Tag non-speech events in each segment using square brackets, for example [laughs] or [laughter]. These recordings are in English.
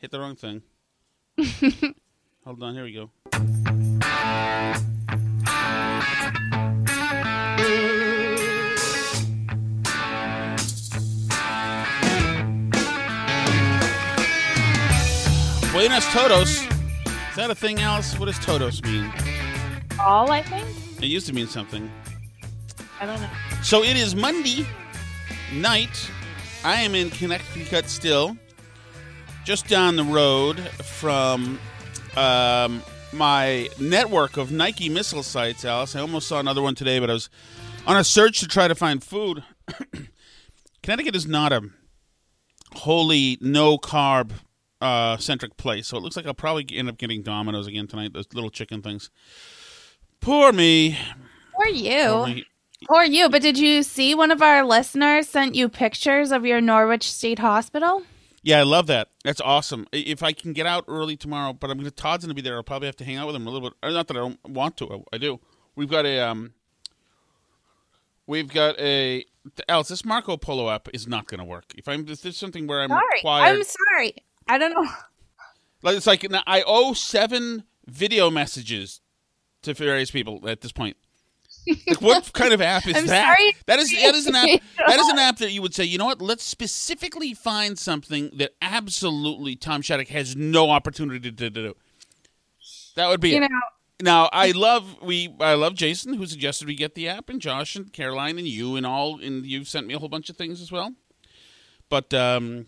hit the wrong thing. [laughs] Hold on, here we go. Buenos Todos. Is that a thing, Alice? What does Todos mean? All, I think? It used to mean something. I don't know. So it is Monday night. I am in Connecticut still, just down the road from um, my network of Nike missile sites, Alice. I almost saw another one today, but I was on a search to try to find food. [coughs] Connecticut is not a wholly no carb uh, centric place, so it looks like I'll probably end up getting Domino's again tonight. Those little chicken things. Poor me. Poor you. Poor me. Poor you. But did you see one of our listeners sent you pictures of your Norwich State Hospital? Yeah, I love that. That's awesome. If I can get out early tomorrow, but I'm gonna Todd's gonna be there. I'll probably have to hang out with him a little bit. Not that I don't want to. I, I do. We've got a um. We've got a Alice. This Marco Polo app is not gonna work. If I'm if there's something where I'm Sorry. required, I'm sorry. I don't know. like it's like I owe seven video messages to various people at this point. Like, what kind of app is [laughs] I'm that? sorry. That is that is an app. [laughs] That is an app that you would say, you know what? Let's specifically find something that absolutely Tom Shattuck has no opportunity to do. That would be You it. know, Now I love we I love Jason who suggested we get the app and Josh and Caroline and you and all and you've sent me a whole bunch of things as well. But um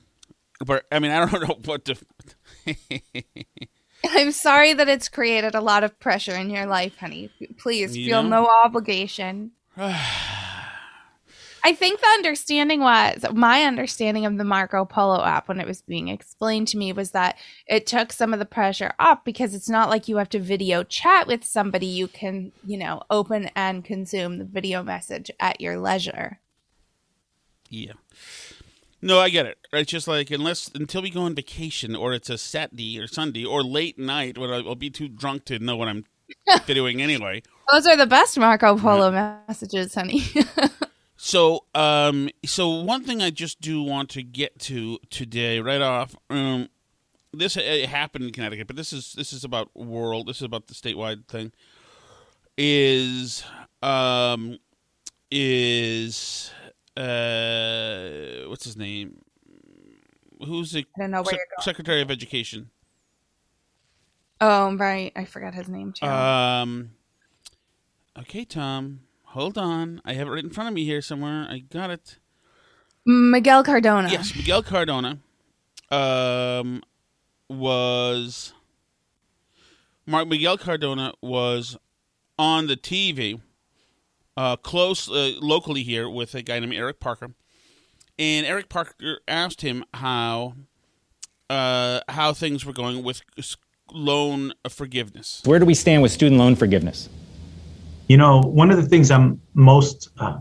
but I mean I don't [laughs] know what to [laughs] I'm sorry that it's created a lot of pressure in your life, honey. Please You feel know? no obligation. [sighs] I think the understanding was my understanding of the Marco Polo app when it was being explained to me was that it took some of the pressure off because it's not like you have to video chat with somebody. You can, you know, open and consume the video message at your leisure. Yeah. No, I get it. It's just like unless until we go on vacation or it's a Saturday or Sunday or late night when I'll be too drunk to know what I'm [laughs] videoing anyway. Those are the best Marco Polo messages, honey. [laughs] So, um, so one thing I just do want to get to today, right off. Um, this happened in Connecticut, but this is this is about world. This is about the statewide thing. Is um, is uh, what's his name? Who's the I don't know where sec- Secretary of Education? oh, right. I forgot his name too. Um. Okay, Tom. Hold on. I have it right in front of me here somewhere. I got it. Miguel Cardona. Yes, Miguel Cardona um, was Mark Miguel Cardona was on the TV uh, close uh, locally here with a guy named Eric Parker, and Eric Parker asked him how uh, how things were going with loan forgiveness. Where do we stand with student loan forgiveness? You know, one of the things I'm most uh,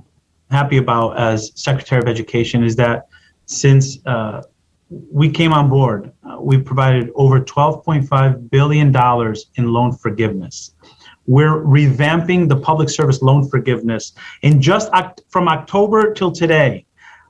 happy about as Secretary of Education is that since uh, we came on board, uh, we provided over $12.5 billion in loan forgiveness. We're revamping the public service loan forgiveness. In just from October till today,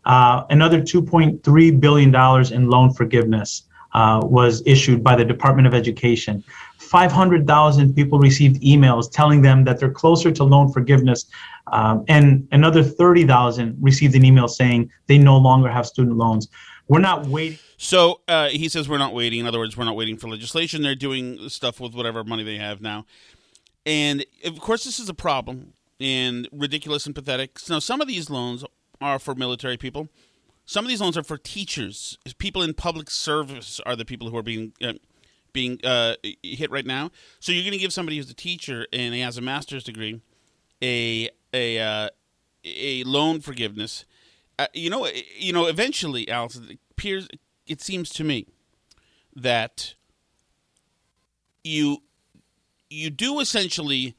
uh, another $2.3 billion in loan forgiveness uh, was issued by the Department of Education. 500,000 people received emails telling them that they're closer to loan forgiveness, um, and another 30,000 received an email saying they no longer have student loans. We're not waiting. So uh, he says we're not waiting. In other words, we're not waiting for legislation. They're doing stuff with whatever money they have now. And of course, this is a problem and ridiculous and pathetic. Now, some of these loans are for military people. Some of these loans are for teachers. People in public service are the people who are being uh, being uh, hit right now. So you're going to give somebody who's a teacher and he has a master's degree a a uh, a loan forgiveness. Uh, you know, you know. Eventually, Alice, it appears it seems to me that you you do essentially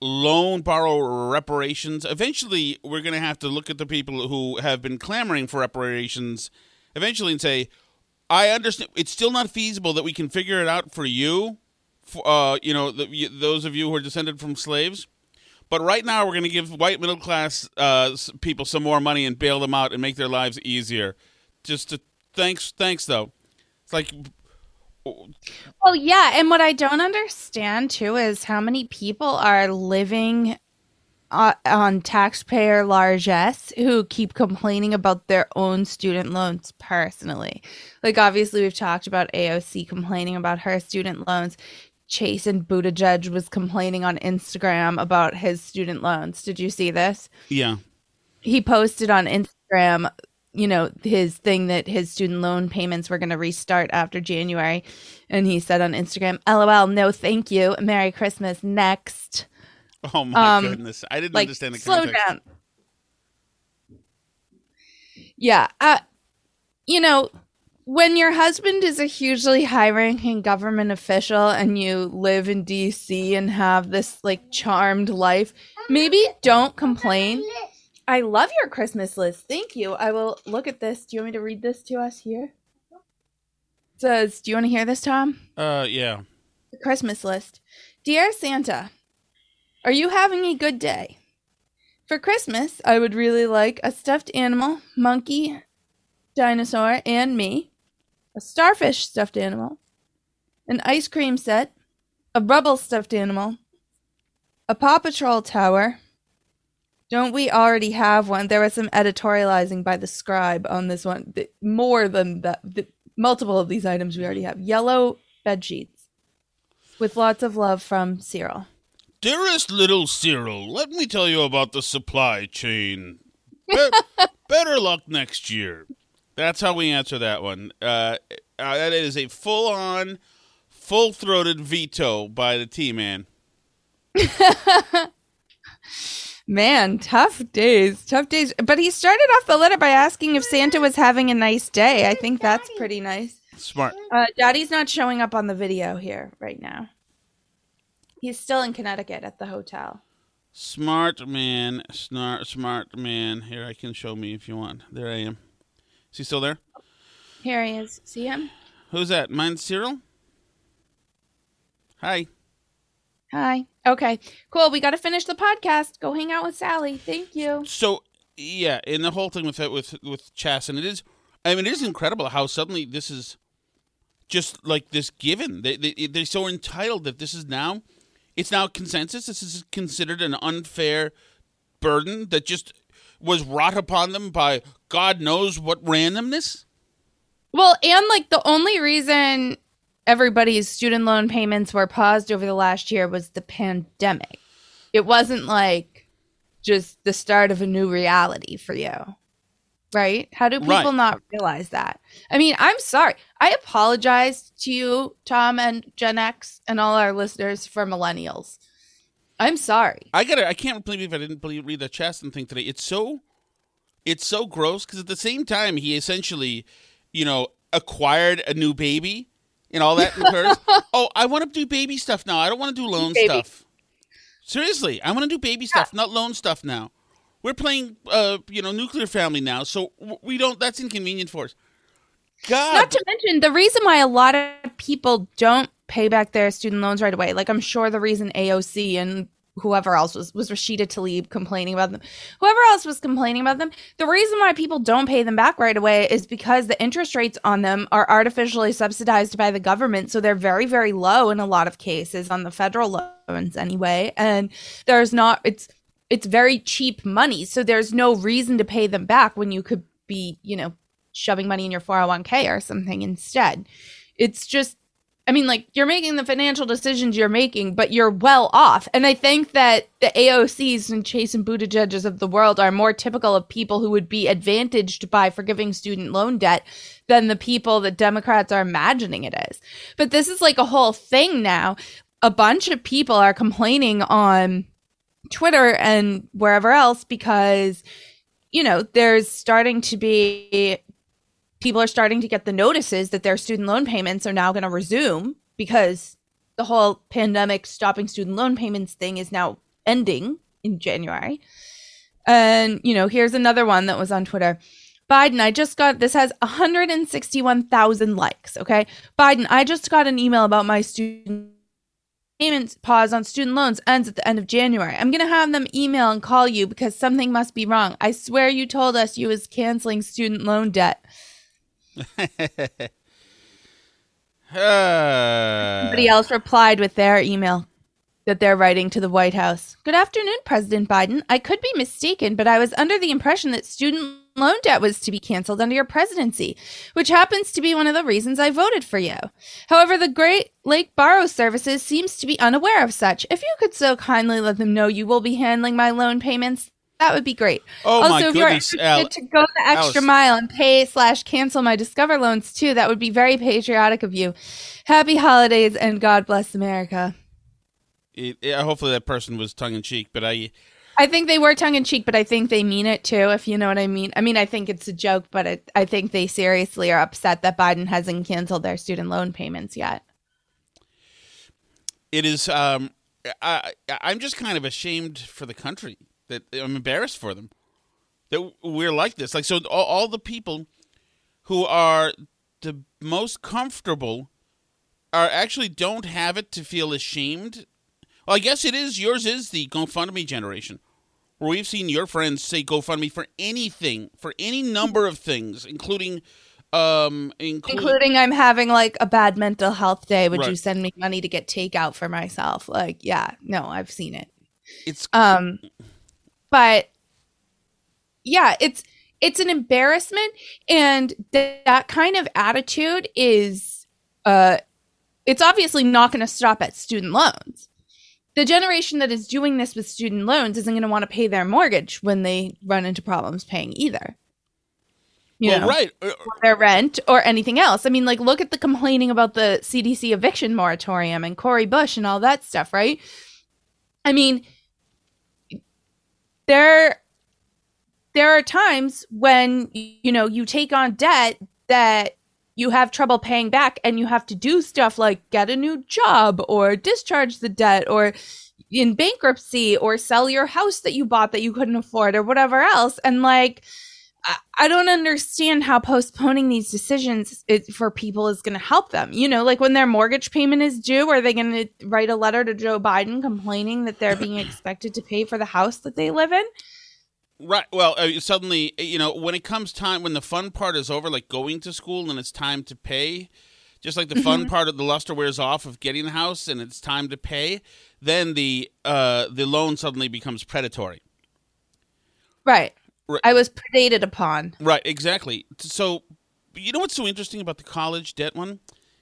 loan borrow reparations. Eventually, we're going to have to look at the people who have been clamoring for reparations eventually and say, I understand it's still not feasible that we can figure it out for you, for, uh, you know, the, those of you who are descended from slaves. But right now, we're going to give white middle class uh, people some more money and bail them out and make their lives easier. Just to thanks, thanks though. It's like well, yeah, and what I don't understand too is how many people are living uh, on taxpayer largesse who keep complaining about their own student loans personally. Like, obviously, we've talked about AOC complaining about her student loans. Chasten Buttigieg was complaining on Instagram about his student loans. Did you see this? Yeah. He posted on Instagram you know his thing that his student loan payments were going to restart after January. And he said on Instagram lol no thank you. Merry christmas. Next. Oh my um, goodness. I didn't like, understand the slow context. down. Yeah uh, you know when your husband is a hugely high ranking government official and you live in DC and have this like charmed life maybe don't complain I love your Christmas list. Thank you. I will look at this. Do you want me to read this to us here? It says, do you want to hear this, Tom? Uh, yeah. The Christmas list. Dear Santa, are you having a good day? For Christmas, I would really like a stuffed animal, monkey, dinosaur, and me, a starfish stuffed animal, an ice cream set, a rubble stuffed animal, a Paw Patrol tower, don't we already have one? There was some editorializing by the scribe on this one. More than that, the, multiple of these items we already have. Yellow bed sheets with lots of love from Cyril. Dearest little Cyril, let me tell you about the supply chain. Be- [laughs] better luck next year. That's how we answer that one. Uh, uh, that is a full on, full throated veto by the T Man. [laughs] Man, tough days, tough days. But he started off the letter by asking if Santa was having a nice day. I think that's pretty nice. Smart. Uh, Daddy's not showing up on the video here right now. He's still in Connecticut at the hotel. Smart man, smart, smart man. Here, I can show me if you want. There I am. Is he still there? Here he is. See him? Who's that? Mine's Cyril? Hi. Hi. Okay. Cool. We got to finish the podcast. Go hang out with Sally. Thank you. So yeah, and the whole thing with with with Chas, and it is. I mean, it is incredible how suddenly this is just like this given. They, they they're so entitled that this is now, it's now consensus. This is considered an unfair burden that just was wrought upon them by God knows what randomness. Well, and like the only reason everybody's student loan payments were paused over the last year was the pandemic. It wasn't like just the start of a new reality for you. Right? How do people Right. not realize that? I mean, I'm sorry. I apologize to you, Tom and Gen X and all our listeners for millennials. I'm sorry. I gotta. I can't believe if I didn't believe, read the Chasten thing today. It's so, it's so gross because at the same time he essentially, you know, acquired a new baby and all that occurs. [laughs] oh, I want to do baby stuff now. I don't want to do loan Baby. stuff. Seriously, I want to do baby stuff, not loan stuff now. We're playing, uh, you know, nuclear family now, so we don't. That's inconvenient for us. God, Not to mention the reason why a lot of people don't pay back their student loans right away. Like I'm sure the reason AOC and whoever else was was Rashida Tlaib complaining about them. Whoever else was complaining about them. The reason why people don't pay them back right away is because the interest rates on them are artificially subsidized by the government, so they're very very low in a lot of cases on the federal loans anyway. And there's not it's it's very cheap money, so there's no reason to pay them back when you could be, you know, shoving money in your 401k or something instead. It's just I mean, like you're making the financial decisions you're making, but you're well off. And I think that the AOCs and Chasten Buttigieg's of the world are more typical of people who would be advantaged by forgiving student loan debt than the people that Democrats are imagining it is. But this is like a whole thing now. A bunch of people are complaining on Twitter and wherever else because, you know, there's starting to be people are starting to get the notices that their student loan payments are now going to resume because the whole pandemic stopping student loan payments thing is now ending in January. And, you know, here's another one that was on Twitter. Biden, I just got this has 161,000 likes. Okay. Biden, I just got an email about my student payments pause on student loans ends at the end of January. I'm going to have them email and call you because something must be wrong. I swear you told us you was canceling student loan debt. [laughs] Somebody else replied with their email that they're writing to the White House. Good afternoon, President Biden. I could be mistaken, but I was under the impression that student loan debt was to be canceled under your presidency, which happens to be one of the reasons I voted for you. However, the Great Lake Borrow Services seems to be unaware of such. If you could so kindly let them know you will be handling my loan payments, that would be great. Oh, also, if you're goodness, interested Al- to go the extra Alice. mile and pay slash cancel my Discover loans too, that would be very patriotic of you. Happy holidays and God bless America. It, yeah, hopefully that person was tongue in cheek, but I, I think they were tongue in cheek, but I think they mean it too, if you know what I mean. I mean, I think it's a joke, but it, I think they seriously are upset that Biden hasn't canceled their student loan payments yet. it is. Um, I, I'm just kind of ashamed for the country that I'm embarrassed for them that we're like this. Like so, all, all the people who are the most comfortable are actually don't have it to feel ashamed. Well, I guess it is yours. Is the GoFundMe generation where we've seen your friends say GoFundMe for anything, for any number of things, including, um, including, Including I'm having like a bad mental health day. Would you send me money to get takeout for myself? Like, yeah, no, I've seen it. it's Um, but yeah, it's it's an embarrassment, and th- that kind of attitude is, uh, it's obviously not going to stop at student loans. The generation that is doing this with student loans isn't going to want to pay their mortgage when they run into problems paying either. You well, know? right. Uh, their rent or anything else. I mean, like, look at the complaining about the CDC eviction moratorium and Cori Bush and all that stuff, right? I mean, there there are times when you know you take on debt that you have trouble paying back and you have to do stuff like get a new job or discharge the debt or in bankruptcy or sell your house that you bought that you couldn't afford or whatever else. And like I- don't understand how postponing these decisions is, for people is going to help them. You know, like when their mortgage payment is due, are they going to write a letter to Joe Biden complaining that they're being [clears throat] expected to pay for the house that they live in? Right. Well, uh, suddenly, you know, when it comes time, when the fun part is over, like going to school and it's time to pay, just like the Mm-hmm. fun part of the luster wears off of getting the house and it's time to pay, then the uh, the loan suddenly becomes predatory. Right. Right. I was predated upon. Right. Exactly. So, you know what's so interesting about the college debt one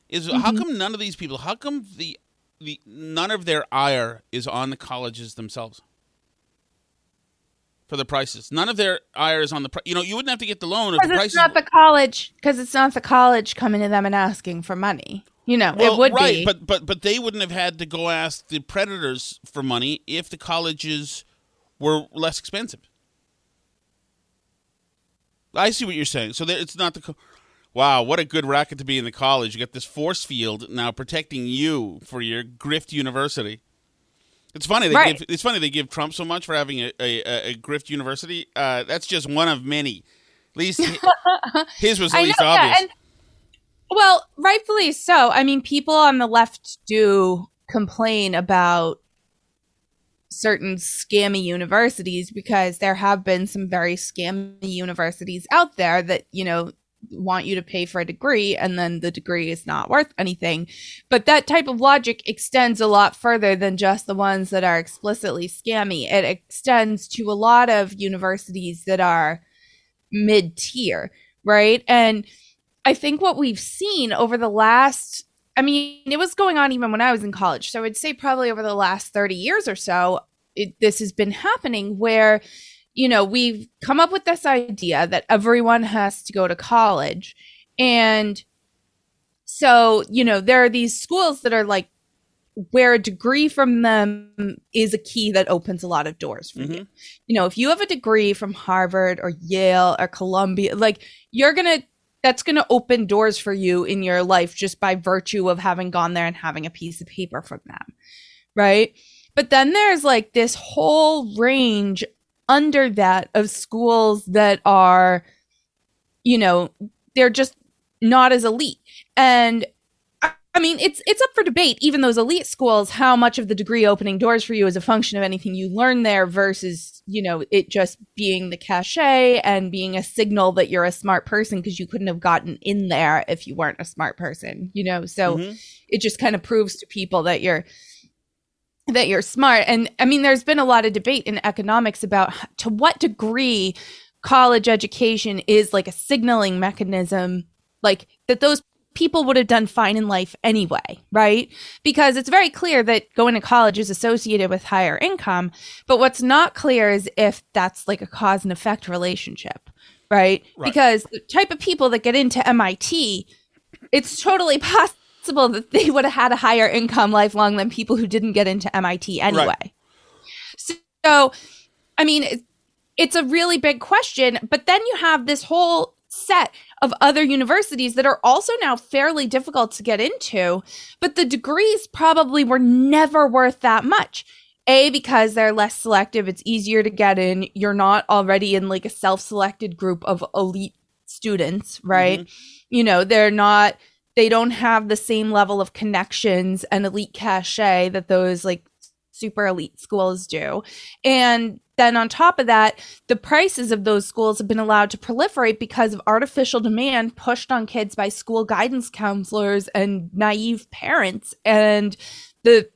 is Mm-hmm. how come none of these people, how come the the none of their ire is on the colleges themselves? For the prices, none of their ire is on the. Pri- you know, you wouldn't have to get the loan if the prices. it's not the college. Because it's not the college coming to them and asking for money. You know, Well, it would right, be. but but but they wouldn't have had to go ask the predators for money if the colleges were less expensive. I see what you're saying. So there, it's not the. Co- wow, what a good racket to be in the college. You got this force field now protecting you for your grift university. It's funny. They Right. give, it's funny they give Trump so much for having a, a, a- grift university. Uh, that's just one of many. At least [laughs] his was I least know, yeah, obvious. and- well, rightfully so. I mean, people on the left do complain about certain scammy universities because there have been some very scammy universities out there that, you know, want you to pay for a degree and then the degree is not worth anything. But that type of logic extends a lot further than just the ones that are explicitly scammy. It extends to a lot of universities that are mid tier, right? And I think what we've seen over the last, I mean, it was going on even when I was in college. So I'd say probably over the last 30 years or so, it, this has been happening where, you know, we've come up with this idea that everyone has to go to college. And so, you know, there are these schools that are like, where a degree from them is a key that opens a lot of doors for mm-hmm. you. You know, if you have a degree from Harvard or Yale or Columbia, like you're going to that's going to open doors for you in your life just by virtue of having gone there and having a piece of paper from them. Right? But then there's like this whole range under that of schools that are you know, they're just not as elite. And I- mean, it's it's up for debate. Even those elite schools, how much of the degree opening doors for you is a function of anything you learn there versus you know it just being the cachet and being a signal that you're a smart person because you couldn't have gotten in there if you weren't a smart person. You know, so mm-hmm. it just kind of proves to people that you're that you're smart. And I mean, there's been a lot of debate in economics about to what degree college education is like a signaling mechanism, like that those people would have done fine in life anyway, right? Because it's very clear that going to college is associated with higher income. But what's not clear is if that's like a cause and effect relationship, right? Right. Because the type of people that get into MIT, it's totally [laughs] possible that they would have had a higher income lifelong than people who didn't get into MIT anyway. So, I mean, it's a really big question. But then you have this whole set of other universities that are also now fairly difficult to get into, but the degrees probably were never worth that much. A, because they're less selective, it's easier to get in. You're not already in like a self selected group of elite students, mm-hmm. right? You know, they're not, they don't have the same level of connections and elite cachet that those like super elite schools do. And then on top of that, the prices of those schools have been allowed to proliferate because of artificial demand pushed on kids by school guidance counselors and naive parents and the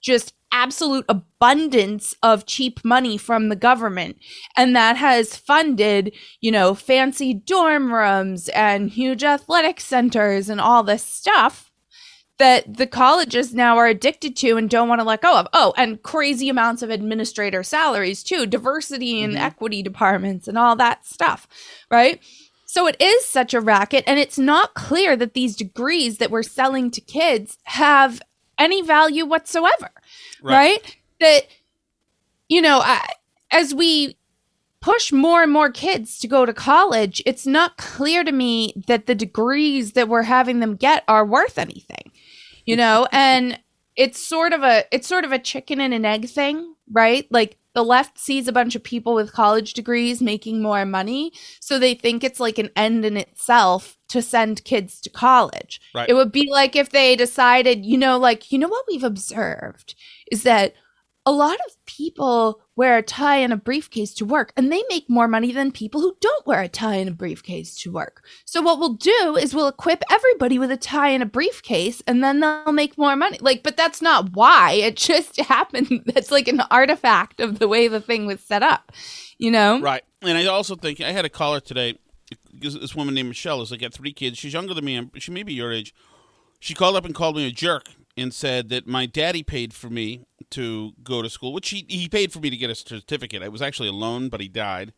just absolute abundance of cheap money from the government. And that has funded you know fancy dorm rooms and huge athletic centers and all this stuff that the colleges now are addicted to and don't want to let go of. Oh, and crazy amounts of administrator salaries too, diversity and mm-hmm. equity departments and all that stuff, right? So it is such a racket, and it's not clear that these degrees that we're selling to kids have any value whatsoever, right? That, you know, I, as we push more and more kids to go to college, it's not clear to me that the degrees that we're having them get are worth anything. You know, and it's sort of a it's sort of a chicken and an egg thing, right? Like the left sees a bunch of people with college degrees making more money, so they think it's like an end in itself to send kids to college. Right. It would be like if they decided, you know, like, you know what we've observed is that a lot of people wear a tie and a briefcase to work and they make more money than people who don't wear a tie and a briefcase to work. So what we'll do is we'll equip everybody with a tie and a briefcase and then they'll make more money. Like but that's not why. It [laughs] just happened. That's like an artifact of the way the thing was set up. You know? Right. And I also think I had a caller today. This woman named Michelle is like got three kids. She's younger than me. She may be your age. She called up and called me a jerk and said that my daddy paid for me to go to school, which he he paid for me to get a certificate. I was actually a loan, but he died,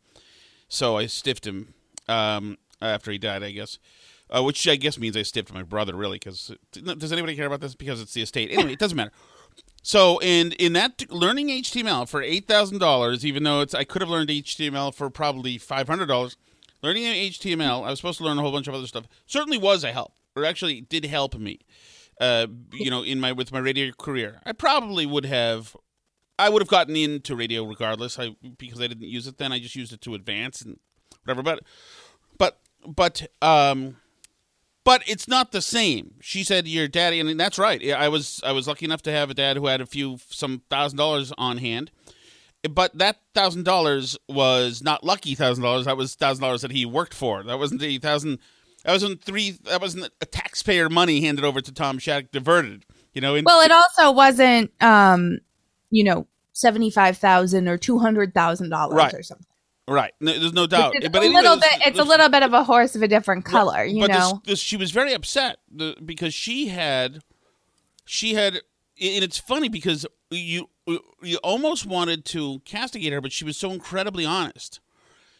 so I stiffed him um, after he died. I guess. Uh, which I guess means I stiffed my brother, really, because does anybody care about this? Because it's the estate. Anyway, it doesn't matter. So, and in that learning HTML for eight thousand dollars, even though it's I could have learned HTML for probably five hundred dollars. Learning HTML, I was supposed to learn a whole bunch of other stuff. Certainly was a help, or actually did help me. Uh, you know, in my with my radio career. I probably would have. I would have gotten into radio regardless. I because I didn't use it then. I just used it to advance and whatever. But but but um but it's not the same. She said your daddy, and that's right. I was I was lucky enough to have a dad who had a few some thousand dollars on hand, but that thousand dollars was not lucky thousand dollars. That was thousand dollars that he worked for. That wasn't the thousand. That wasn't three. That wasn't a taxpayer money handed over to Tom Shattuck diverted. You know. In, well, it also wasn't, um, you know, seventy five thousand or two hundred thousand dollars Right. or something. right. No, there's no doubt. It's, but a anyway, little this- bit. It's a little bit of a horse of a different color, you but this- know. this, she was very upset because she had, she had, and it's funny because you you almost wanted to castigate her, but she was so incredibly honest.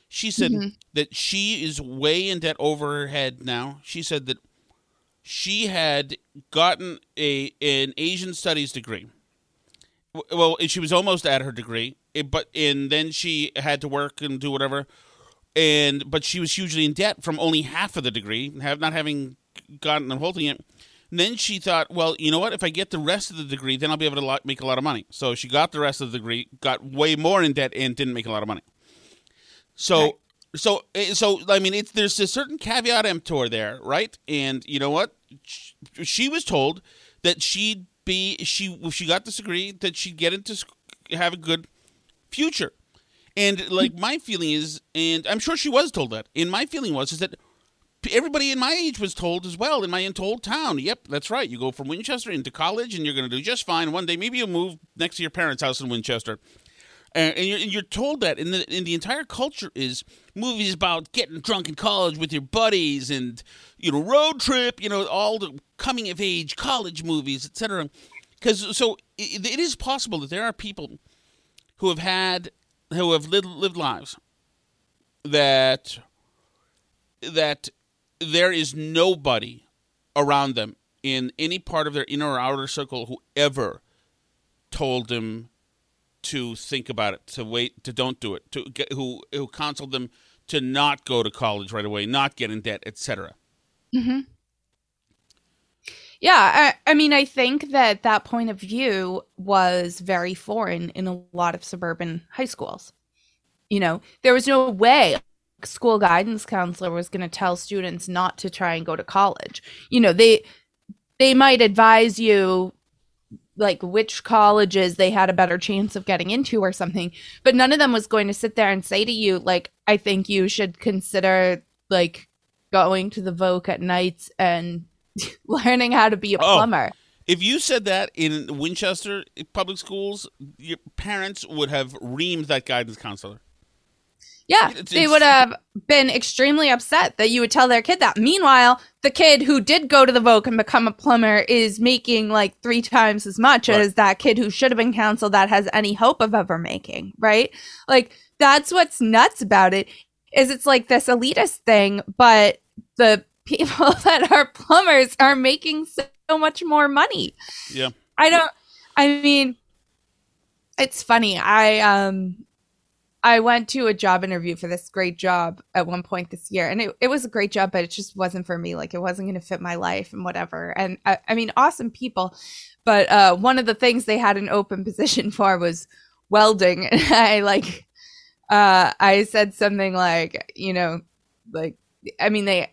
She said Mm-hmm. that she is way in debt over her head now. She said that she had gotten a an Asian studies degree. Well, she was almost at her degree, eh, but and then she had to work and do whatever and but she was hugely in debt from only half of the degree, have not having gotten whole thing yet. And then she thought, well, you know what? If I get the rest of the degree, then I'll be able to make a lot of money. So she got the rest of the degree, got way more in debt, and didn't make a lot of money. So, so, eh, so I mean, it's there's a certain caveat emptor there, right? And you know what? Sh- She was told that she'd be she if she got this degree that she'd get into have a good future. And like my feeling is, and I'm sure she was told that. And my feeling was is that everybody in my age was told as well in my told town. Yep, that's right. You go from Winchester into college, and you're going to do just fine. One day, maybe you'll move next to your parents' house in Winchester. Uh, and, you're, and you're told that, and the, and the entire culture is movies about getting drunk in college with your buddies, and you know, road trip, you know, all the coming of age college movies, etc. Because so it, it is possible that there are people who have had who have lived, lived lives that that there is nobody around them in any part of their inner or outer circle who ever told them to think about it, to wait, to don't do it, to get, who who counseled them to not go to college right away, not get in debt, etc. Mm-hmm. Yeah, I, I mean, I think that that point of view was very foreign in a lot of suburban high schools. You know, there was no way school guidance counselor was going to tell students not to try and go to college. You know, they they might advise you like which colleges they had a better chance of getting into or something, but none of them was going to sit there and say to you like I think you should consider like going to the Voc at nights and [laughs] learning how to be a Oh. plumber. If you said that in Winchester public schools, your parents would have reamed that guidance counselor. Yeah, they would have been extremely upset that you would tell their kid that. Meanwhile, the kid who did go to the Voc and become a plumber is making like three times as much Right. as that kid who should have been counseled that has any hope of ever making, right? Like that's what's nuts about it is it's like this elitist thing, but the [laughs] people that are plumbers are making so much more money. Yeah. I don't I mean it's funny. I um I went to a job interview for this great job at one point this year and it, it was a great job, but it just wasn't for me. Like it wasn't gonna fit my life and whatever. And I, I mean awesome people. But uh one of the things they had an open [laughs] position for was welding. And [laughs] I like uh I said something like, you know, like I mean they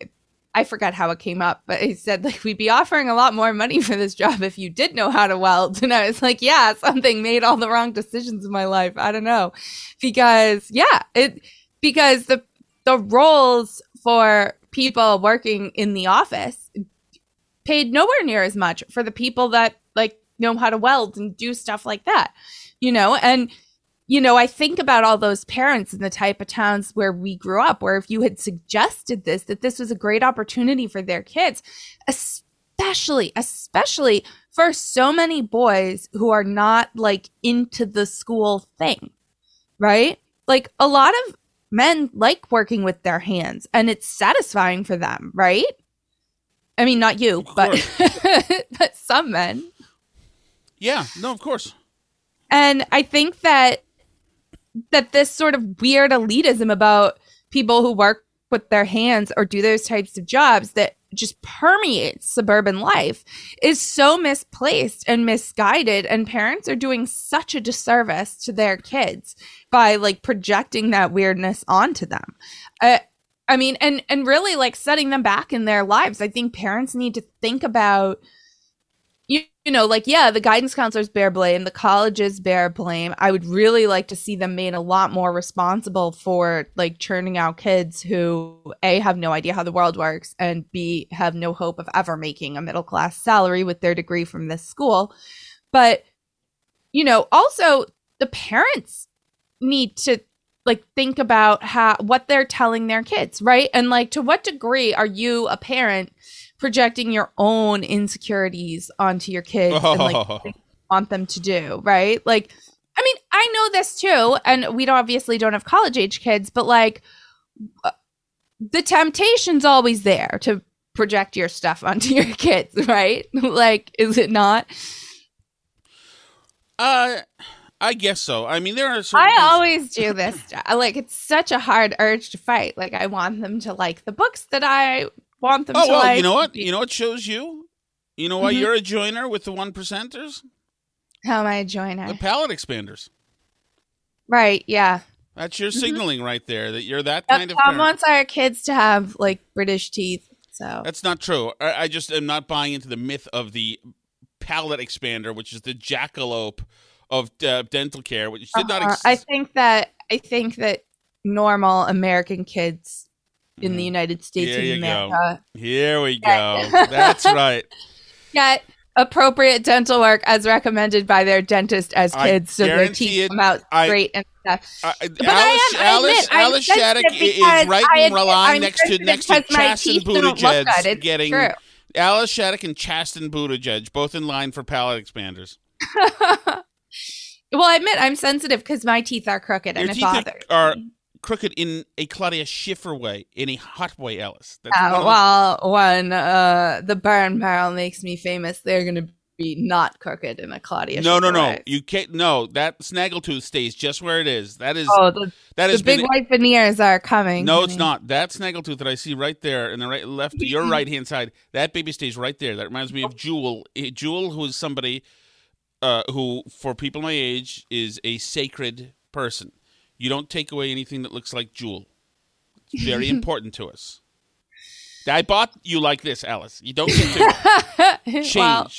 I forgot how it came up, but he said like we'd be offering a lot more money for this job if you did know how to weld. [laughs] And I was like, yeah, something made all the wrong decisions in my life. I don't know. Because yeah, it because the the roles for people working in the office paid nowhere near as much for the people that like know how to weld and do stuff like that. You know, and you know, I think about all those parents in the type of towns where we grew up, where if you had suggested this, that this was a great opportunity for their kids, especially, especially for so many boys who are not like into the school thing, right? Like a lot of men like working with their hands and it's satisfying for them, right? I mean, not you, but, [laughs] but some men. Yeah, no, of course. And I think that that this sort of weird elitism about people who work with their hands or do those types of jobs that just permeates suburban life is so misplaced and misguided and parents are doing such a disservice to their kids by like projecting that weirdness onto them. Uh, i mean and and really like setting them back in their lives. I think parents need to think about you, you know, like, yeah, the guidance counselors bear blame, the colleges bear blame. I would really like to see them made a lot more responsible for like churning out kids who A, have no idea how the world works, and B, have no hope of ever making a middle class salary with their degree from this school. But, you know, also the parents need to like think about how what they're telling their kids, right? And like to what degree are you a parent projecting your own insecurities onto your kids oh. and like [laughs] want them to do, right? Like, I mean, I know this too, and we obviously don't have college age kids, but like, uh, the temptation's always there to project your stuff [laughs] onto your kids, right? [laughs] like, is it not? Uh, I guess so. I mean, there are. I things- always do this. like, it's such a hard urge to fight. Like, I want them to like the books that I want them oh, to well, like. You know what? You know what shows you? You know why mm-hmm. you're a joiner with the one percenters? How am I a joiner? The palate expanders. Right. Yeah. That's your mm-hmm. signaling right there that you're that kind of. Tom wants our kids to have like British teeth. So that's not true. I, I just am not buying into the myth of the palate expander, which is the jackalope of uh, dental care, which did uh-huh. not. Ex- I think that I think that normal American kids in the mm-hmm. United States Here of America. Go. Here we go. That's [laughs] right. Get appropriate dental work as recommended by their dentist as kids, so their teeth it, come out straight I, and stuff. I, but Alice, I am, Alice, admit, Alice Shattuck is right in line next to next to Chasten Buttigieg getting True. Alice Shattuck and Chasten Buttigieg both in line for palate expanders. [laughs] well, I admit I'm sensitive because my teeth are crooked Your and it bothers. Are, crooked in a Claudia Schiffer way, in a hot way, Alice. That's uh, well, when uh, the burn barrel makes me famous, they're going to be not crooked in a Claudia. No, Schiffer no, no. Way. You can't. No, that snaggletooth stays just where it is. That is. Oh, the, that is big been, white veneers are coming. No, it's not. That snaggletooth that I see right there in the right left, your right hand side. That baby stays right there. That reminds me of Jewel. Eh, Jewel, who is somebody uh, who, for people my age, is a sacred person. You don't take away anything that looks like Jewel. It's [laughs] very important to us. I bought you like this, Alice. You don't get to [laughs] change. Well,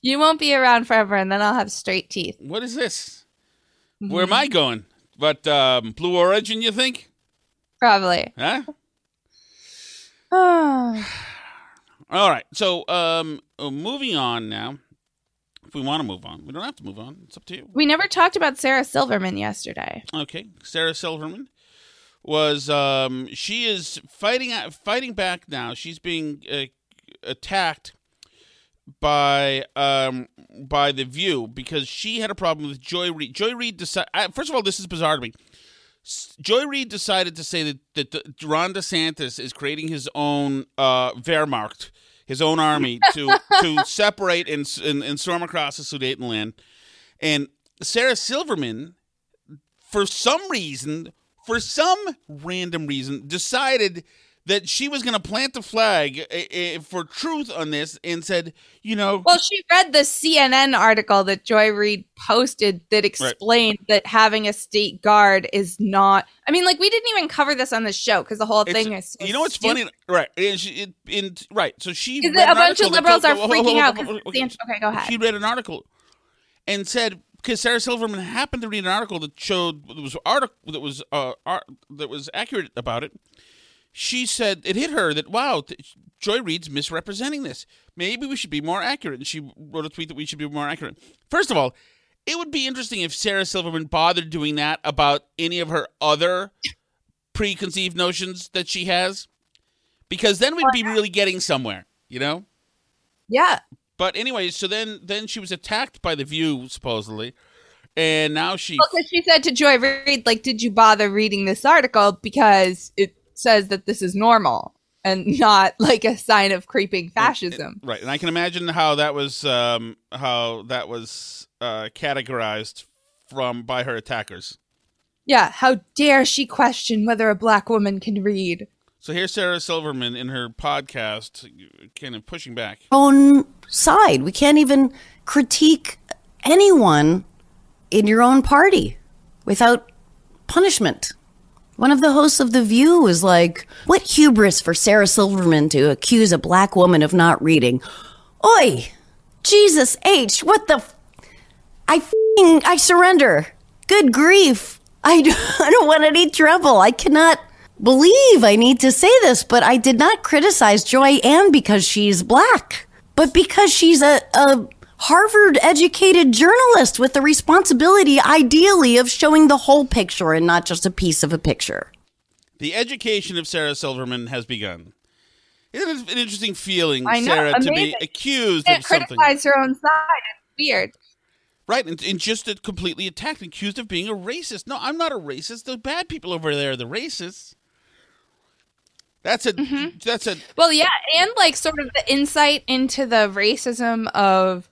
you won't be around forever, and then I'll have straight teeth. What is this? Mm-hmm. Where am I going? But um, Blue Origin, you think? Probably. Huh? [sighs] [sighs] All right. So, um, moving on now we want to move on. We don't have to move on. It's up to you. We never talked about Sarah Silverman yesterday. Okay, Sarah Silverman was um, she is fighting fighting back now. She's being uh, attacked by um, by the View because she had a problem with Joy Reid. Joy Reid decided. First of all, this is bizarre to me. Joy Reid decided to say that, that Ron DeSantis is creating his own uh, Wehrmacht his own army [laughs] to to separate and, and, and storm across the Sudetenland. And Sarah Silverman, for some reason, for some random reason, decided that she was going to plant the flag uh, uh, for truth on this and said, you know. Well, she read the CNN article that Joy Reid posted that explained right. that having a state guard is not. I mean, like we didn't even cover this on the show because the whole it's, thing is. So you know what's funny, right? And It, it, right. So she. Is it a bunch of liberals are freaking out? Okay, okay, go ahead. She read an article and said because Sarah Silverman happened to read an article that showed that was article that was uh, art, that was accurate about it she said it hit her that wow, Joy Reid's misrepresenting this. Maybe we should be more accurate. And she wrote a tweet that we should be more accurate. First of all, it would be interesting if Sarah Silverman bothered doing that about any of her other preconceived notions that she has, because then we'd be really getting somewhere, you know? Yeah. But anyway, so then then she was attacked by the View supposedly, and now she. Well, she said to Joy Reid, like, "Did you bother reading this article because it says that this is normal and [laughs] not like a sign of creeping fascism. right. And I can imagine how that was um, how that was uh, categorized from by her attackers. Yeah, how dare she question whether a black woman can read? So here's Sarah Silverman in her podcast, kind of pushing back. own side. We can't even critique anyone in your own party without punishment. One of the hosts of The View was like, What hubris for Sarah Silverman to accuse a black woman of not reading. Oi! Jesus H, what the. F- I f***ing, I surrender. Good grief. I don't, [laughs] I don't want any trouble. I cannot believe I need to say this, but I did not criticize Joy Ann because she's black, but because she's a, a Harvard educated journalist with the responsibility, ideally, of showing the whole picture and not just a piece of a picture. The education of Sarah Silverman has begun. It is an interesting feeling, I know, Sarah, to be amazing. accused can't of something. criticize her own side. It's weird. Right, and, and just completely attacked, accused of being a racist. No, I'm not a racist. The bad people over there are the racists. That's a Mm-hmm. that's a Well, yeah, and like sort of the insight into the racism of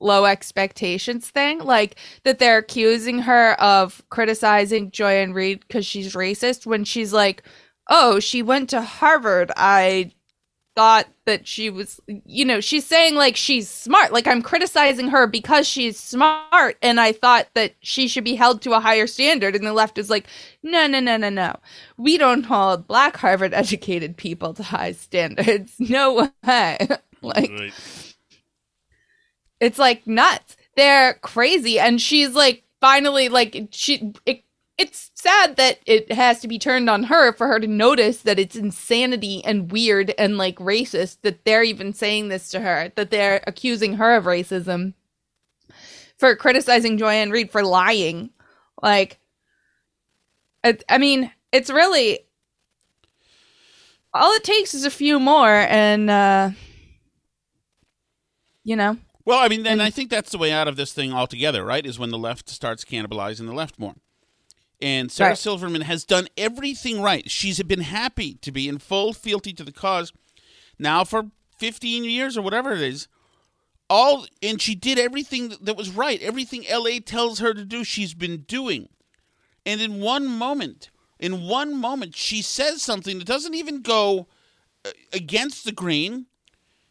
low expectations thing, like that they're accusing her of criticizing Joy-Ann Reid because she's racist when she's like, "Oh, she went to Harvard. I thought that she was, you know, she's saying like she's smart. Like I'm criticizing her because she's smart, and I thought that she should be held to a higher standard. And the left is like, no, no, no, no, no. We don't hold black Harvard educated people to high standards. [laughs] No way. [laughs] like right. It's like nuts. They're crazy, and she's like finally like she. It, it's sad that it has to be turned on her for her to notice that it's insanity and weird and like racist that they're even saying this to her, that they're accusing her of racism for criticizing Joy-Ann Reid for lying. Like, it, I mean, it's really all it takes is a few more, and uh, you know, Well, I mean, then I think that's the way out of this thing altogether, right? Is when the left starts cannibalizing the left more. And Sarah Right. Silverman has done everything right. She's been happy to be in full fealty to the cause now for 15 years or whatever it is. All and she did everything that was right. Everything LA tells her to do, she's been doing. And in one moment, in one moment, she says something that doesn't even go uh, against the grain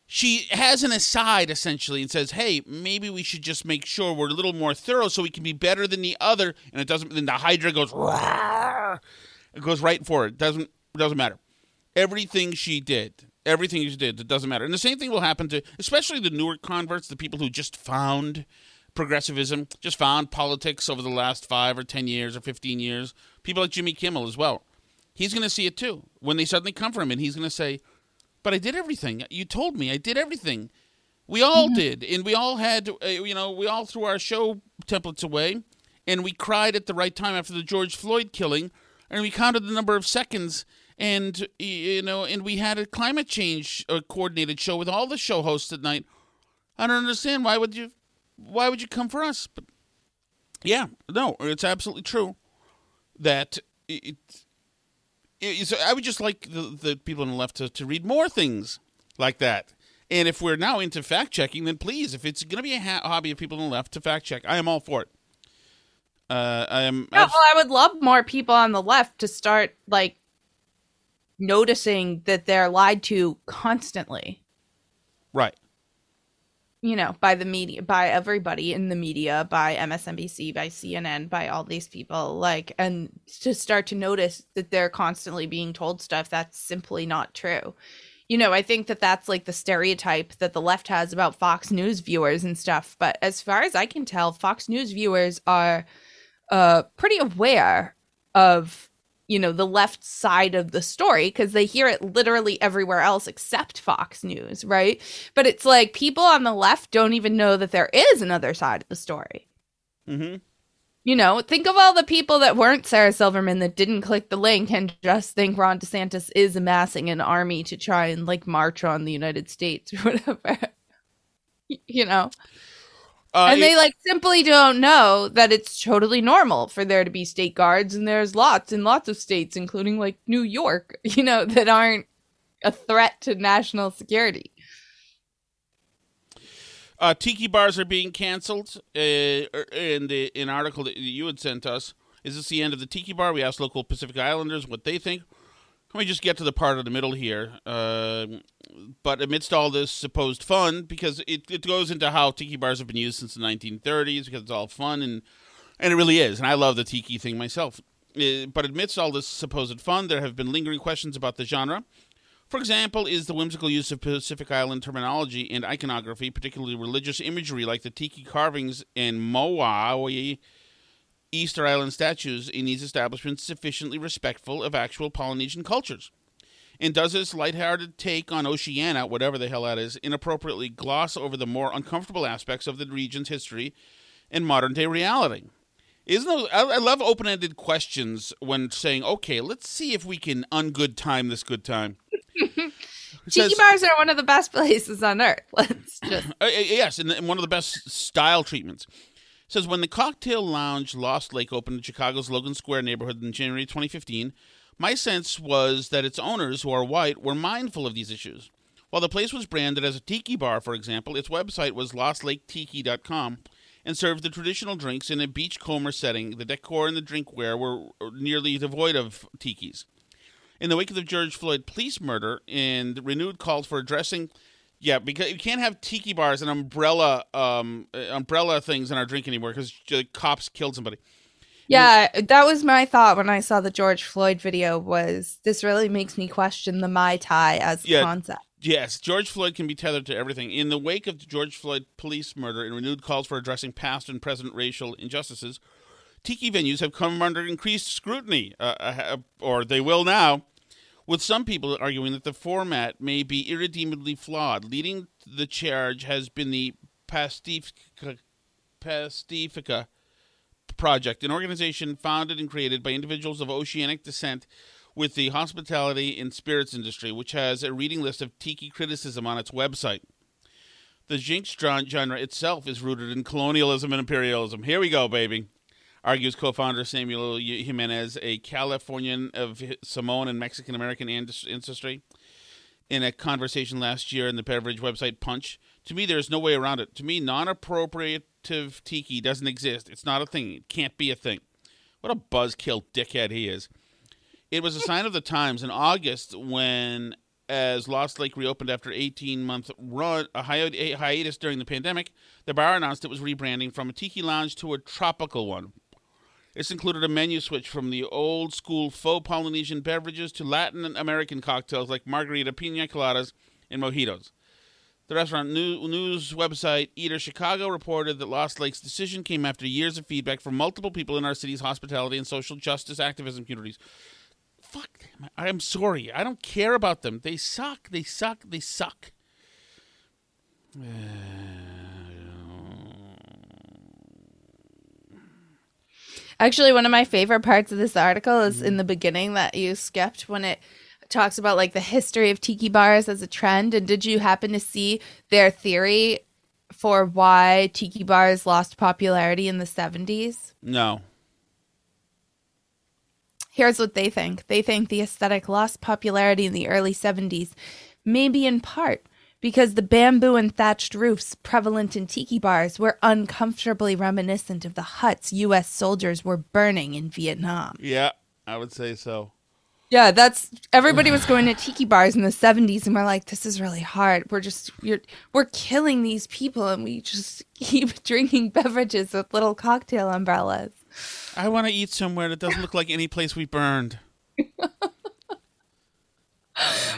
she has an aside essentially and says, "Hey, maybe we should just make sure we're a little more thorough so we can be better than the other." And it doesn't. Then the Hydra goes, "Rawr." it goes right for it. Doesn't doesn't matter. Everything she did, everything she did, it doesn't matter. And the same thing will happen to, especially the newer converts, the people who just found progressivism, just found politics over the last five or ten years or fifteen years. People like Jimmy Kimmel as well. He's going to see it too when they suddenly come for him, and he's going to say, but I did everything. You told me I did everything. We all did, and we all had, uh, you know, we all threw our show templates away, and we cried at the right time after the George Floyd killing, and we counted the number of seconds, and you know, and we had a climate change uh, coordinated show with all the show hosts at night. I don't understand why would you, why would you come for us? But yeah, no, it's absolutely true that it, so I would just like the, the people on the left to, to read more things like that. And if we're now into fact checking, then please, if it's going to be a ha- hobby of people on the left to fact check, I am all for it. Uh, I am. Yeah, well, I would love more people on the left to start like noticing that they're lied to constantly. right. You know, by the media, by everybody in the media, by MSNBC, by CNN, by all these people, like, and to start to notice that they're constantly being told stuff that's simply not true. You know, I think that that's like the stereotype that the left has about Fox News viewers and stuff. But as far as I can tell, Fox News viewers are uh pretty aware of you know the left side of the story because they hear it literally everywhere else except Fox News, right? But it's like people on the left don't even know that there is another side of the story. Mm-hmm. You know, think of all the people that weren't Sarah Silverman that didn't click the link and just think Ron DeSantis is amassing an army to try and like march on the United States [laughs] or whatever. you know, Uh, and they like simply don't know that it's totally normal for there to be state guards and there's lots and lots of states including like New York, [laughs] you know, that aren't a threat to national security. Uh, tiki bars are being canceled. Uh, in the in an article that you had sent us, is this the end of the tiki bar? We asked local Pacific Islanders what they think. let me just get to the part of the middle here. But amidst all this supposed fun, because it, it goes into how tiki bars have been used since the 1930s, because it's all fun and and it really is, and I love the tiki thing myself. Uh, but amidst all this supposed fun, there have been lingering questions about the genre. For example, is the whimsical use of Pacific Island terminology and iconography, particularly religious imagery like the tiki carvings and Moai Easter Island statues in these establishments, sufficiently respectful of actual Polynesian cultures? And does this lighthearted take on Oceania, whatever the hell that is, inappropriately gloss over the more uncomfortable aspects of the region's history and modern day reality? Isn't those, I, I love open ended questions when saying, okay, let's see if we can ungood time this good time. [laughs] Tiki bars are one of the best places on earth. [laughs] Let's just uh, [clears throat] yes, and, and one of the best style treatments. It says when the cocktail lounge Lost Lake opened in Chicago's Logan Square neighborhood in January 2015, my sense was that its owners, who are white, were mindful of these issues. While the place was branded as a tiki bar, for example, its website was lostlaketiki.com and served the traditional drinks in a beachcomber setting. The decor and the drinkware were nearly devoid of tikis. In the wake of the George Floyd police murder and renewed calls for addressing, yeah, because you can't have tiki bars and umbrella um, uh, umbrella things in our drink anymore because cops killed somebody. Yeah, that was my thought when I saw the George Floyd video. Was this really makes me question the Mai Tai as yeah, concept? Yes, George Floyd can be tethered to everything. In the wake of the George Floyd police murder and renewed calls for addressing past and present racial injustices, tiki venues have come under increased scrutiny, uh, uh, or they will now, with some people arguing that the format may be irredeemably flawed. Leading the charge has been the Pastifica, Pastifica Project, an organization founded and created by individuals of oceanic descent with the hospitality and spirits industry, which has a reading list of tiki criticism on its website. The Jinx genre itself is rooted in colonialism and imperialism. Here we go, baby, argues co founder Samuel Jimenez, a Californian of Samoan and Mexican American ancestry. In a conversation last year in the beverage website Punch, to me, there's no way around it. To me, non appropriative tiki doesn't exist. It's not a thing. It can't be a thing. What a buzzkill dickhead he is. It was a sign of the times in August when, as Lost Lake reopened after 18 month run a hi- hiatus during the pandemic, the bar announced it was rebranding from a tiki lounge to a tropical one. This included a menu switch from the old school faux Polynesian beverages to Latin American cocktails like margarita, pina coladas, and mojitos. The restaurant news website Eater Chicago reported that Lost Lake's decision came after years of feedback from multiple people in our city's hospitality and social justice activism communities fuck them. I'm sorry. I don't care about them. They suck. They suck. They suck. Actually, one of my favorite parts of this article is in the beginning that you skipped when it talks about like the history of tiki bars as a trend. And did you happen to see their theory for why tiki bars lost popularity in the 70s? No. Here's what they think they think the aesthetic lost popularity in the early 70s, maybe in part because the bamboo and thatched roofs prevalent in tiki bars were uncomfortably reminiscent of the huts U.S. soldiers were burning in Vietnam. Yeah, I would say so. Yeah, that's everybody was [sighs] going to tiki bars in the 70s and we're like this is really hard. We're just you're we're killing these people and we just [laughs] keep drinking beverages with little cocktail umbrellas. I want to eat somewhere that doesn't look like any place we burned. [laughs]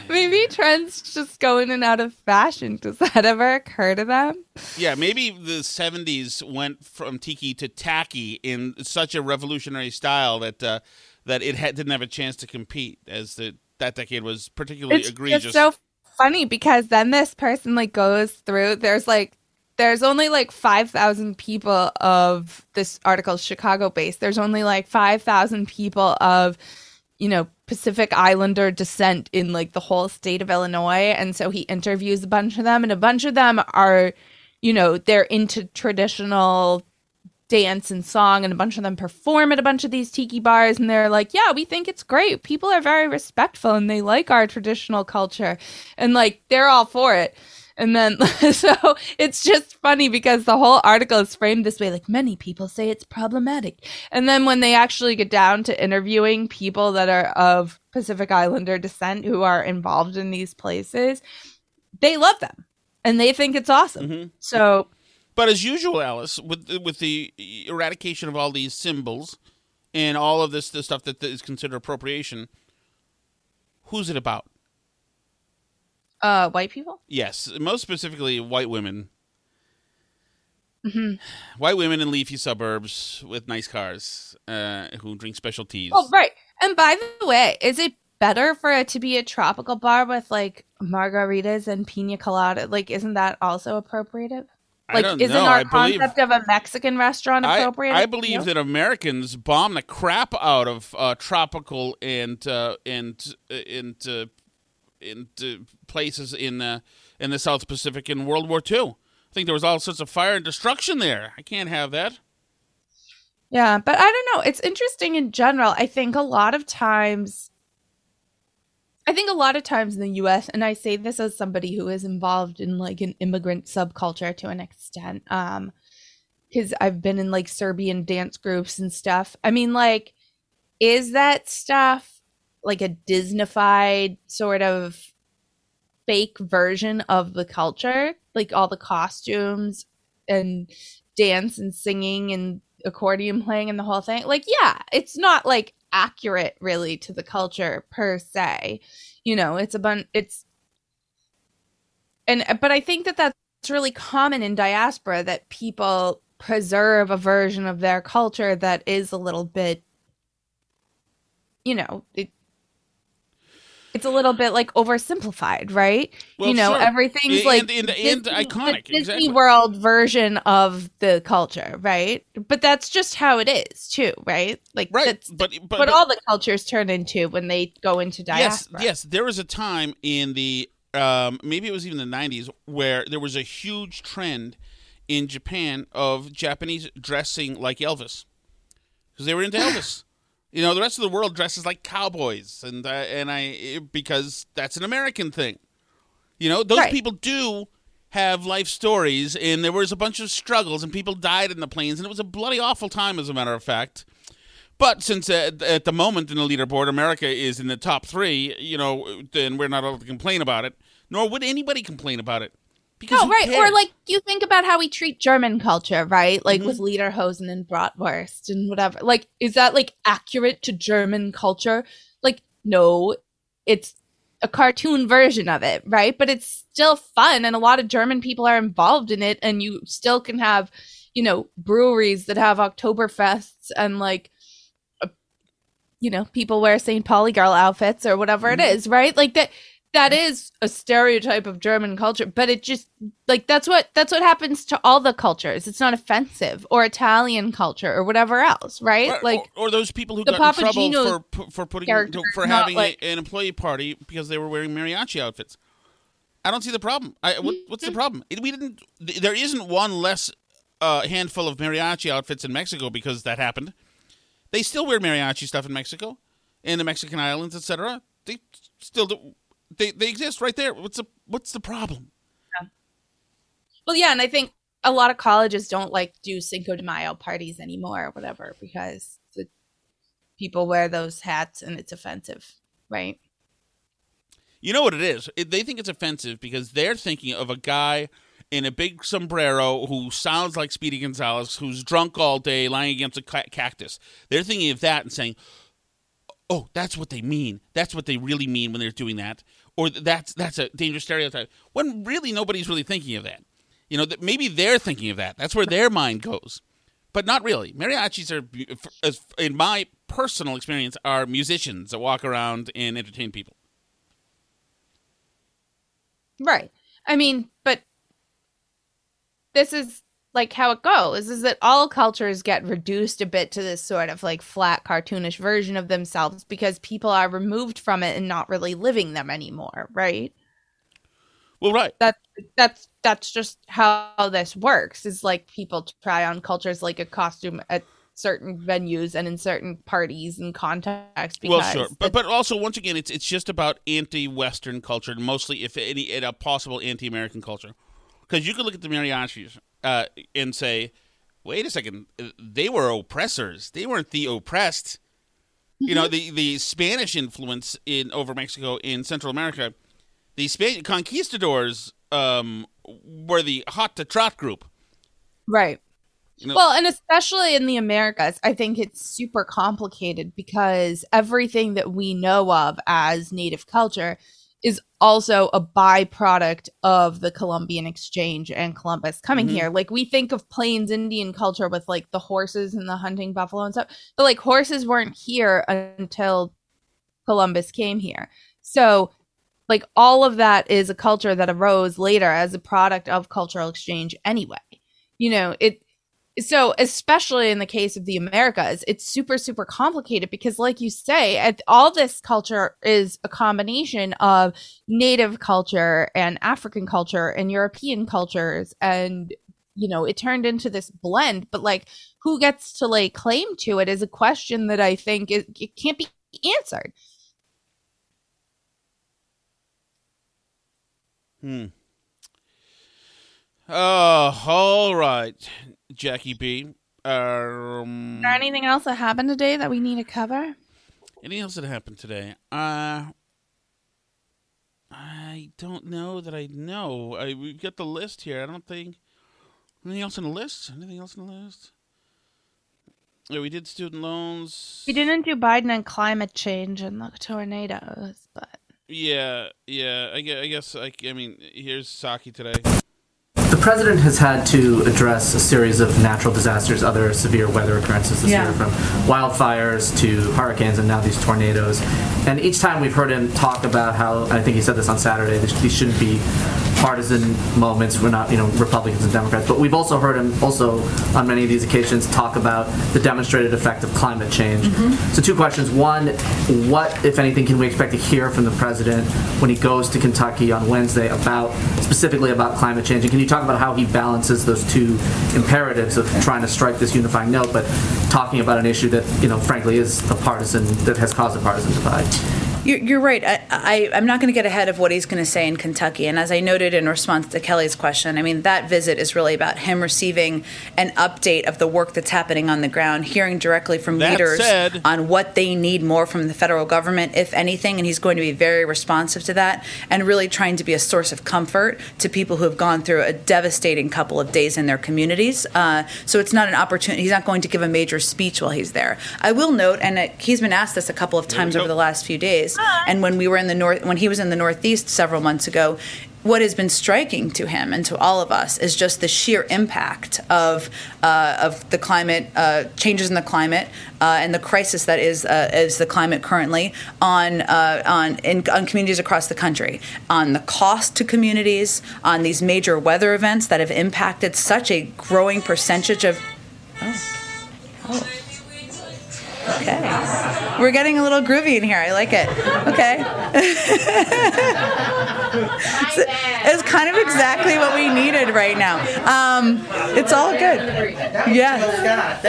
maybe trends just go in and out of fashion. Does that ever occur to them? Yeah, maybe the 70s went from tiki to tacky in such a revolutionary style that uh, that it had, didn't have a chance to compete as the that decade was particularly it's egregious. It's so funny because then this person like goes through there's like there's only like 5,000 people of this article Chicago based. There's only like 5,000 people of you know Pacific Islander descent in like the whole state of Illinois and so he interviews a bunch of them and a bunch of them are you know they're into traditional dance and song and a bunch of them perform at a bunch of these tiki bars and they're like yeah we think it's great people are very respectful and they like our traditional culture and like they're all for it And then, [laughs] so it's just funny because the whole article is framed this way like, many people say it's problematic. And then when they actually get down to interviewing people that are of Pacific Islander descent who are involved in these places, they love them and they think it's awesome. Mm-hmm. So, But as usual, Alice, with the, with the eradication of all these symbols and all of this, this stuff that is considered appropriation, who's it about? uh, white people? Yes, most specifically, white women. Mm-hmm. White women in leafy suburbs with nice cars uh, who drink special teas. Oh, right. And by the way, is it better for it to be a tropical bar with like margaritas and pina colada? Like, isn't that also appropriative? I Like, isn't know. our I believe- concept of a Mexican restaurant appropriate? I believe that Americans bomb the crap out of uh, tropical and uh, and uh, and uh, uh, places in uh, in the South Pacific in World War II. I think there was all sorts of fire and destruction there. I can't have that. Yeah, but I don't know. It's interesting in general. I think a lot of times, I think a lot of times in the US, and I say this as somebody who is involved in like an immigrant subculture to an extent, um, because I've been in like Serbian dance groups and stuff. I mean, like, is that stuff like a Disneyfied sort of fake version of the culture? Like all the costumes and dance and singing and accordion playing and the whole thing. Like, yeah, it's not like accurate really to the culture per se. You know, it's a bun it's and but I think that that's really common in diaspora that people preserve a version of their culture that is a little bit you know, it it's a little bit like oversimplified, right? Well, you know, sure. everything's like and- and Disney- iconic, the Disney exactly. World version of the culture, right? But that's just how it is, too, right? Like, Right, that's but- but- what but- all the cultures turn into when they go into Yes, diaspora. yes. There was a time in the um, maybe it was even the '90s where there was a huge trend in Japan of Japanese dressing like Elvis because they were into [sighs] Elvis. You know, the rest of the world dresses like cowboys, and uh, and I because that's an American thing. You know, those Right. people do have life stories, and there was a bunch of struggles, and people died in the planes, and it was a bloody awful time, as a matter of fact. But since uh, at the moment in the leaderboard, America is in the top three, you know, then we're not allowed to complain about it. Nor would anybody complain about it. Because No, right. Or like you think about how we treat German culture, right? Like Mm-hmm. with Lederhosen and Bratwurst and whatever. Like, is that like accurate to German culture? Like, no, it's a cartoon version of it, right? But it's still fun, and a lot of German people are involved in it, and you still can have, you know, breweries that have Oktoberfests and like. uh, You know, people wear St. Pauli girl outfits or whatever it is, right? Like that that is a stereotype of German culture, but it just like that's what that's what happens to all the cultures. It's not offensive or Italian culture or whatever else, right? Or- like or, or those people who got in trouble for for putting for having like- a, an employee party because they were wearing mariachi outfits. I don't see the problem. I, what, what's Mm-hmm. the problem? We didn't. There isn't one less uh, handful of mariachi outfits in Mexico because that happened. They still wear mariachi stuff in Mexico, in the Mexican islands, etc. They still do. They they exist right there. What's the what's the problem? well, yeah, and I think a lot of colleges don't like do Cinco de Mayo parties anymore or whatever because the people wear those hats and it's offensive, right? You know what it is? They think it's offensive because they're thinking of a guy in a big sombrero who sounds like Speedy Gonzales, who's drunk all day, lying against a cactus. They're thinking of that and saying, "Oh, that's what they mean. That's what they really mean when they're doing that." Or that's that's a dangerous stereotype. When really nobody's really thinking of that. You know, that maybe they're thinking of that. That's where their mind goes. But not really. Mariachis are, in my personal experience, are musicians that walk around and entertain people. Right. I mean, but this is like how it goes is that all cultures get reduced a bit to this sort of like flat cartoonish version of themselves because people are removed from it and not really living them anymore, right? Well, right. That that's that's just how this works. Is like people try on cultures like a costume at certain venues and in certain parties and contexts. Well, sure, but but also once again, it's it's just about anti-Western culture, mostly if any, a possible anti-American culture, because you could look at the mariachis uh, and say, wait a second, they were oppressors. They weren't the oppressed. You know, the the Spanish influence in over Mexico in Central America, the Spanish conquistadors um, were the hot to trot group. Right. You know, Well, and especially in the Americas, I think it's super complicated because everything that we know of as native culture is also a byproduct of the Columbian exchange and Columbus coming Mhm. here. Like we think of Plains Indian culture with like the horses and the hunting buffalo and stuff, but like horses weren't here until Columbus came here. So like all of that is a culture that arose later as a product of cultural exchange anyway. You know, it so especially in the case of the americas it's super super complicated because like you say all this culture is a combination of native culture and african culture and european cultures. And you know it turned into this blend but like who gets to lay claim to it is a question that i think it, it can't be answered. Hmm. Oh, all right, Jackie B. Um, is there anything else that happened today that we need to cover anything else that happened today? Uh, I don't know that I know. I we've got the list here. I don't think anything else on the list. Anything else on the list? Yeah, we did student loans. we didn't do biden and climate change and the tornadoes but Yeah, yeah. I guess. I, guess, I, I mean, here's Psaki today. The president has had to address a series of natural disasters, other severe weather occurrences this Yeah. year, from wildfires to hurricanes and now these tornadoes. And each time we've heard him talk about how, I think he said this on Saturday, this- these shouldn't be partisan moments. We're not, you know, Republicans and Democrats. But we've also heard him also on many of these occasions talk about the demonstrated effect of climate change. Mm-hmm. So two questions. One, what, if anything, can we expect to hear from the president when he goes to Kentucky on Wednesday about specifically about climate change? And can you talk about how he balances those two imperatives of trying to strike this unifying note, but talking about an issue that, you know, frankly is a partisan that has caused a partisan divide? You're, you're right. I, I, I'm not going to get ahead of what he's going to say in Kentucky. And as I noted in response to Kelly's question, I mean, that visit is really about him receiving an update of the work that's happening on the ground, hearing directly from That leaders said- on what they need more from the federal government, if anything. And he's going to be very responsive to that and really trying to be a source of comfort to people who have gone through a devastating couple of days in their communities. Uh, so it's not an opportunity. He's not going to give a major speech while he's there. I will note, and it, he's been asked this a couple of times over the last few days, and when we were in the north, when he was in the Northeast several months ago. What has been striking to him and to all of us is just the sheer impact of uh, of the climate uh, changes in the climate uh, and the crisis that is uh, is the climate currently on uh, on in, on communities across the country, on the cost to communities, on these major weather events that have impacted such a growing percentage of. Oh. Oh. Okay. We're getting a little groovy in here. I like it. Okay. [laughs] So, it's kind of exactly what we needed right now. Um, it's all good. Yeah.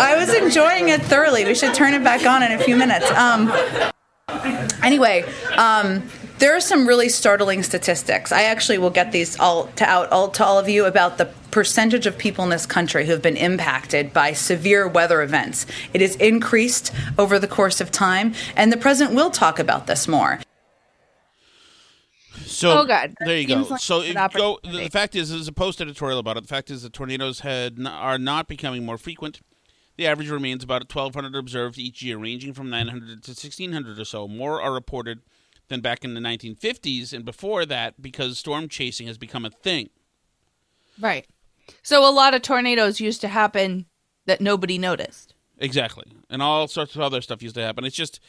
I was enjoying it thoroughly. We should turn it back on in a few minutes. Um, anyway, um, there are some really startling statistics. I actually will get these all to out all to all of you about the percentage of people in this country who have been impacted by severe weather events. It has increased over the course of time, and the president will talk about this more. So Oh, good. there you go. like so a go. The, the fact is, there's a post editorial about it. The fact is, the tornadoes had n- are not becoming more frequent. The average remains about 1,200 observed each year, ranging from 900 to 1,600 or so. More are reported than back in the 1950s and before that, because storm chasing has become a thing. Right. So a lot of tornadoes used to happen that nobody noticed. Exactly. And all sorts of other stuff used to happen. It's just,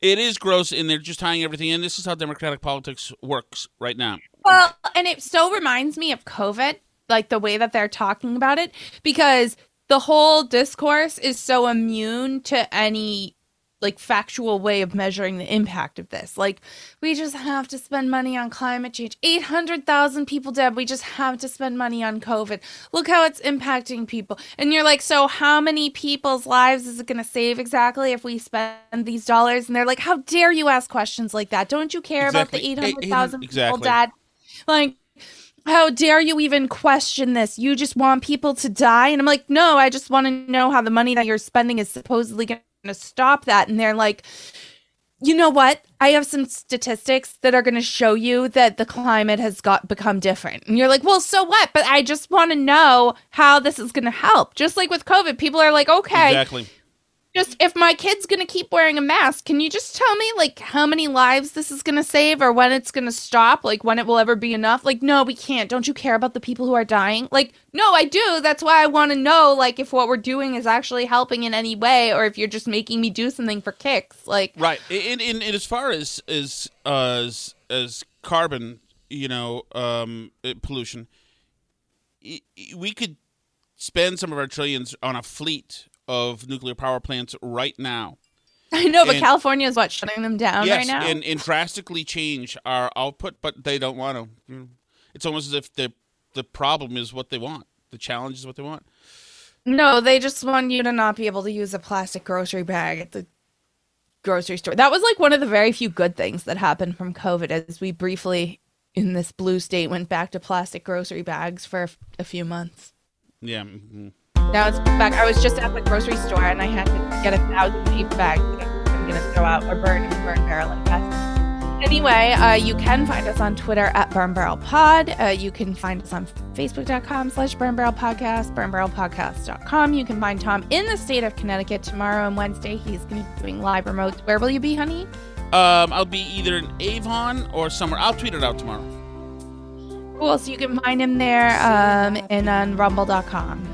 it is gross, and they're just tying everything in. This is how democratic politics works right now. Well, and it so reminds me of COVID, like the way that they're talking about it, because the whole discourse is so immune to any like factual way of measuring the impact of this. Like we just have to spend money on climate change. 800,000 people dead. We just have to spend money on COVID. Look how it's impacting people. And you're like, "So how many people's lives is it going to save exactly if we spend these dollars?" And they're like, "How dare you ask questions like that? Don't you care Exactly. about the 800,000 people Exactly. dead?" Like how dare you even question this? You just want people to die? And I'm like, no, I just want to know how the money that you're spending is supposedly going to stop that. And they're like, you know what? I have some statistics that are going to show you that the climate has got become different. And you're like, well, so what? But I just want to know how this is going to help. Just like with COVID, people are like, okay, Exactly. Just if my kid's gonna keep wearing a mask, can you just tell me like how many lives this is gonna save or when it's gonna stop? Like when it will ever be enough? Like, no, we can't. Don't you care about the people who are dying? Like, no, I do. That's why I wanna know like if what we're doing is actually helping in any way or if you're just making me do something for kicks. Like Right. In, in, in as far as as uh, as as carbon, you know, um, uh, pollution, we could spend some of our trillions on a fleet of nuclear power plants right now. [laughs] I know, but And- California is what shutting them down yes, right now. and, and drastically change our output, but they don't want to. It's almost as if the the problem is what they want. The challenge is what they want. No, they just want you to not be able to use a plastic grocery bag at the grocery store. That was like one of the very few good things that happened from COVID as we briefly in this blue state went back to plastic grocery bags for a few months. Yeah. mhm. Now it's back. I was just at the grocery store and I had to get a thousand paper bags I'm going to throw out or burn burn barrel investment. Anyway, uh, you can find us on Twitter at Burn Barrel Pod. Uh, you can find us on Facebook.com slash Burn Barrel Podcast, burnbarrelpodcast.com. You can find Tom in the state of Connecticut tomorrow and Wednesday. He's going to be doing live remotes. Where will you be, honey? Um, I'll be either in Avon or somewhere. I'll tweet it out tomorrow. Cool. So you can find him there um, and on rumble.com.